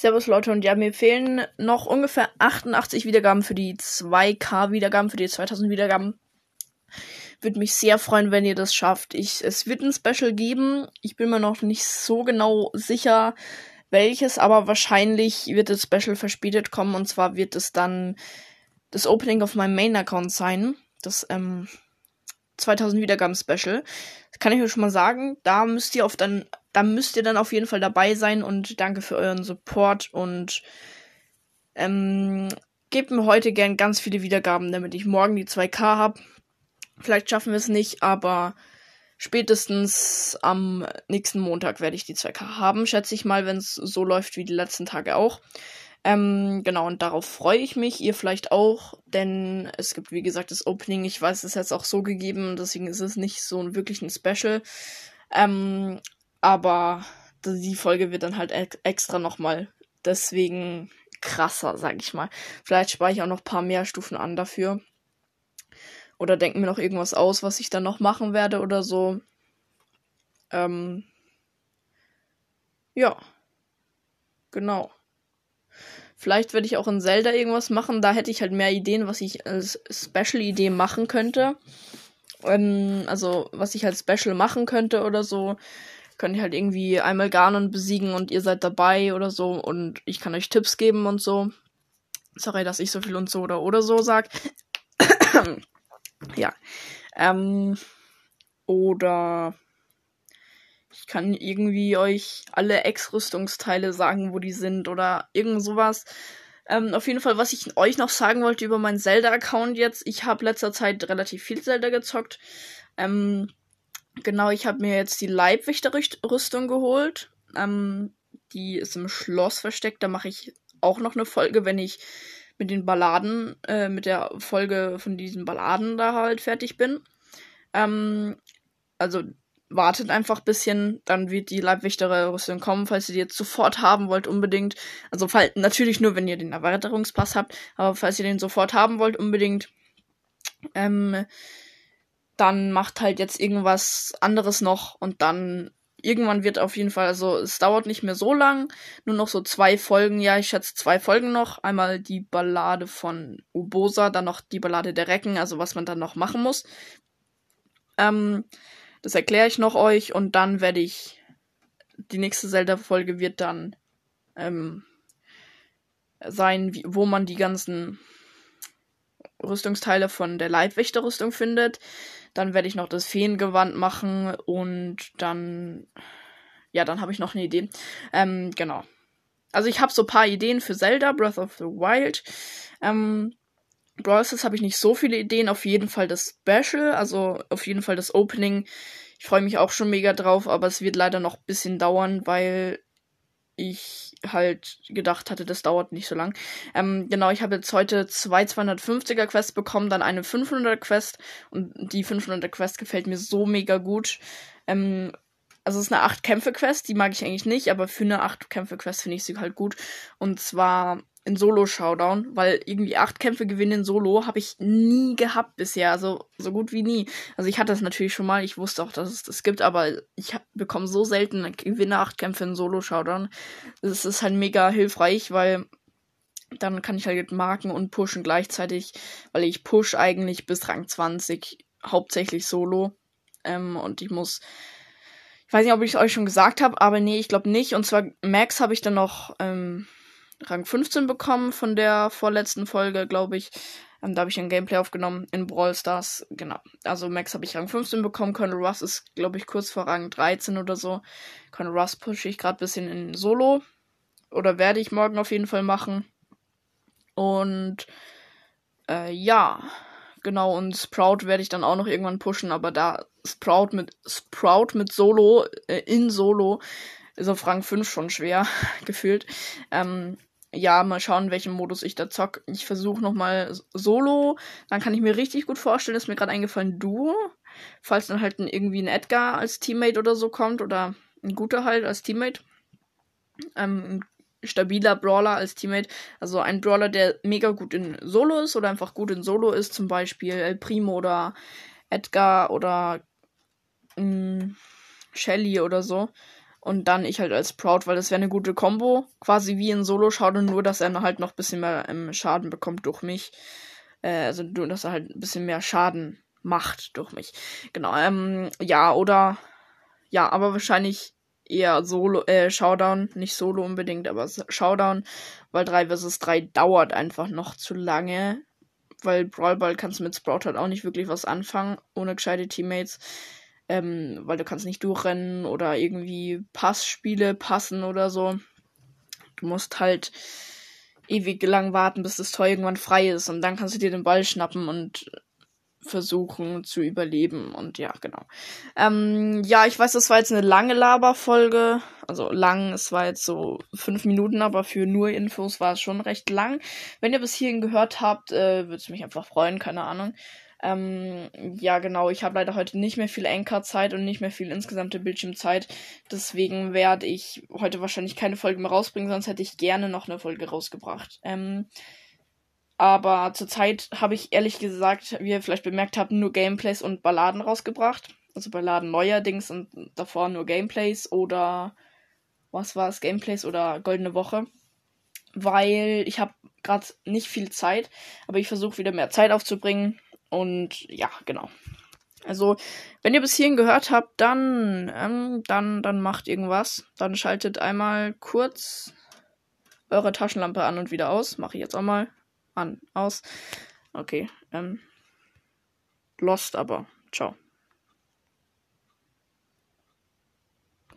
Servus Leute und ja, mir fehlen noch ungefähr 88 Wiedergaben für die 2K Wiedergaben, für die 2000 Wiedergaben. Würde mich sehr freuen, wenn ihr das schafft. Ich, es wird ein Special geben. Ich bin mir noch nicht so genau sicher, welches, aber wahrscheinlich wird das Special verspätet kommen und zwar wird es dann das Opening auf meinem Main-Account sein. Das ähm, 2000 Wiedergaben Special. Das kann ich euch schon mal sagen. Da müsst ihr auf dann, da müsst ihr dann auf jeden Fall dabei sein und danke für euren Support und ähm, gebt mir heute gern ganz viele Wiedergaben, damit ich morgen die 2K habe. Vielleicht schaffen wir es nicht, aber spätestens am nächsten Montag werde ich die 2K haben, schätze ich mal, wenn es so läuft wie die letzten Tage auch. Ähm, genau, und darauf freue ich mich, ihr vielleicht auch, denn es gibt, wie gesagt, das Opening. Ich weiß, es ist jetzt auch so gegeben, deswegen ist es nicht so wirklich ein Special. Ähm, aber die Folge wird dann halt extra nochmal deswegen krasser, sag ich mal. Vielleicht spare ich auch noch ein paar mehr Stufen an dafür. Oder denke mir noch irgendwas aus, was ich dann noch machen werde oder so. Ähm, ja. Genau. Vielleicht werde ich auch in Zelda irgendwas machen. Da hätte ich halt mehr Ideen, was ich als Special-Idee machen könnte. Ähm, also, was ich als Special machen könnte oder so. Könnte ich halt irgendwie einmal Ganon besiegen und ihr seid dabei oder so. Und ich kann euch Tipps geben und so. Sorry, dass ich so viel und so oder oder so sag. ja. Ähm, oder ich kann irgendwie euch alle Ex-Rüstungsteile sagen, wo die sind oder irgend sowas. Ähm, auf jeden Fall, was ich euch noch sagen wollte über meinen Zelda-Account jetzt. Ich habe letzter Zeit relativ viel Zelda gezockt. Ähm, genau, ich habe mir jetzt die Leibwächterrüstung geholt. Ähm, die ist im Schloss versteckt. Da mache ich auch noch eine Folge, wenn ich mit den Balladen, äh, mit der Folge von diesen Balladen da halt fertig bin. Ähm, also wartet einfach ein bisschen, dann wird die Leibwächterrüstung kommen, falls ihr die jetzt sofort haben wollt, unbedingt. Also fall, natürlich nur, wenn ihr den Erweiterungspass habt, aber falls ihr den sofort haben wollt, unbedingt, ähm, dann macht halt jetzt irgendwas anderes noch und dann irgendwann wird auf jeden Fall, also es dauert nicht mehr so lang, nur noch so zwei Folgen, ja, ich schätze zwei Folgen noch. Einmal die Ballade von Ubosa, dann noch die Ballade der Recken, also was man dann noch machen muss. Ähm, das erkläre ich noch euch und dann werde ich. Die nächste Zelda-Folge wird dann ähm, sein, wie, wo man die ganzen Rüstungsteile von der Leibwächterrüstung findet. Dann werde ich noch das Feengewand machen und dann. Ja, dann habe ich noch eine Idee. Ähm, genau. Also ich habe so ein paar Ideen für Zelda, Breath of the Wild. Ähm, Brawl Stars habe ich nicht so viele Ideen. Auf jeden Fall das Special, also auf jeden Fall das Opening. Ich freue mich auch schon mega drauf, aber es wird leider noch ein bisschen dauern, weil ich halt gedacht hatte, das dauert nicht so lang. Ähm, genau, ich habe jetzt heute zwei 250er Quests bekommen, dann eine 500er Quest und die 500er Quest gefällt mir so mega gut. Ähm, also es ist eine 8-Kämpfe-Quest, die mag ich eigentlich nicht, aber für eine 8-Kämpfe-Quest finde ich sie halt gut. Und zwar in Solo-Showdown, weil irgendwie acht Kämpfe gewinnen in Solo habe ich nie gehabt bisher, also so gut wie nie. Also ich hatte das natürlich schon mal, ich wusste auch, dass es das gibt, aber ich bekomme so selten gewinne acht Kämpfe in Solo-Showdown. Das ist halt mega hilfreich, weil dann kann ich halt marken und pushen gleichzeitig, weil ich push eigentlich bis Rang 20 hauptsächlich Solo. Ähm, und ich muss ich weiß nicht, ob ich es euch schon gesagt habe, aber nee, ich glaube nicht. Und zwar Max habe ich dann noch ähm, Rang 15 bekommen von der vorletzten Folge, glaube ich. Ähm, da habe ich ein Gameplay aufgenommen in Brawl Stars. Genau. Also Max habe ich Rang 15 bekommen. Colonel Russ ist, glaube ich, kurz vor Rang 13 oder so. Colonel Russ pushe ich gerade ein bisschen in Solo. Oder werde ich morgen auf jeden Fall machen. Und äh, ja, genau. Und Sprout werde ich dann auch noch irgendwann pushen. Aber da Sprout mit Sprout mit Solo, äh, in Solo, ist auf Rang 5 schon schwer gefühlt. Ähm, ja, mal schauen, welchen Modus ich da zock. Ich versuche nochmal Solo. Dann kann ich mir richtig gut vorstellen, ist mir gerade eingefallen, Duo. Falls dann halt irgendwie ein Edgar als Teammate oder so kommt. Oder ein guter halt als Teammate. Ähm, ein stabiler Brawler als Teammate. Also ein Brawler, der mega gut in Solo ist oder einfach gut in Solo ist. Zum Beispiel El Primo oder Edgar oder mh, mm, Shelly oder so. Und dann ich halt als Proud, weil das wäre eine gute Combo. Quasi wie in Solo-Showdown, nur dass er halt noch ein bisschen mehr ähm, Schaden bekommt durch mich. Äh, also nur, dass er halt ein bisschen mehr Schaden macht durch mich. Genau, ähm, ja, oder ja, aber wahrscheinlich eher Solo, äh, Showdown, nicht Solo unbedingt, aber Showdown, weil 3 vs 3 dauert einfach noch zu lange. Weil Brawl Ball kannst du mit Sprout halt auch nicht wirklich was anfangen, ohne gescheite Teammates. Ähm, weil du kannst nicht durchrennen oder irgendwie Passspiele passen oder so. Du musst halt ewig lang warten, bis das Tor irgendwann frei ist und dann kannst du dir den Ball schnappen und versuchen zu überleben. Und ja, genau. Ähm, ja, ich weiß, das war jetzt eine lange Laberfolge. Also lang, es war jetzt so fünf Minuten, aber für nur Infos war es schon recht lang. Wenn ihr bis hierhin gehört habt, äh, würde es mich einfach freuen, keine Ahnung. Ähm, ja, genau, ich habe leider heute nicht mehr viel Anchor-Zeit und nicht mehr viel insgesamte Bildschirmzeit. Deswegen werde ich heute wahrscheinlich keine Folge mehr rausbringen, sonst hätte ich gerne noch eine Folge rausgebracht. Ähm, aber zurzeit habe ich ehrlich gesagt, wie ihr vielleicht bemerkt habt, nur Gameplays und Balladen rausgebracht. Also Balladen neuerdings und davor nur Gameplays oder was war es, Gameplays oder Goldene Woche. Weil ich habe gerade nicht viel Zeit, aber ich versuche wieder mehr Zeit aufzubringen. Und ja, genau. Also, wenn ihr bis hierhin gehört habt, dann, ähm, dann, dann macht irgendwas. Dann schaltet einmal kurz eure Taschenlampe an und wieder aus. Mache ich jetzt auch mal an, aus. Okay, ähm. Lost aber. Ciao.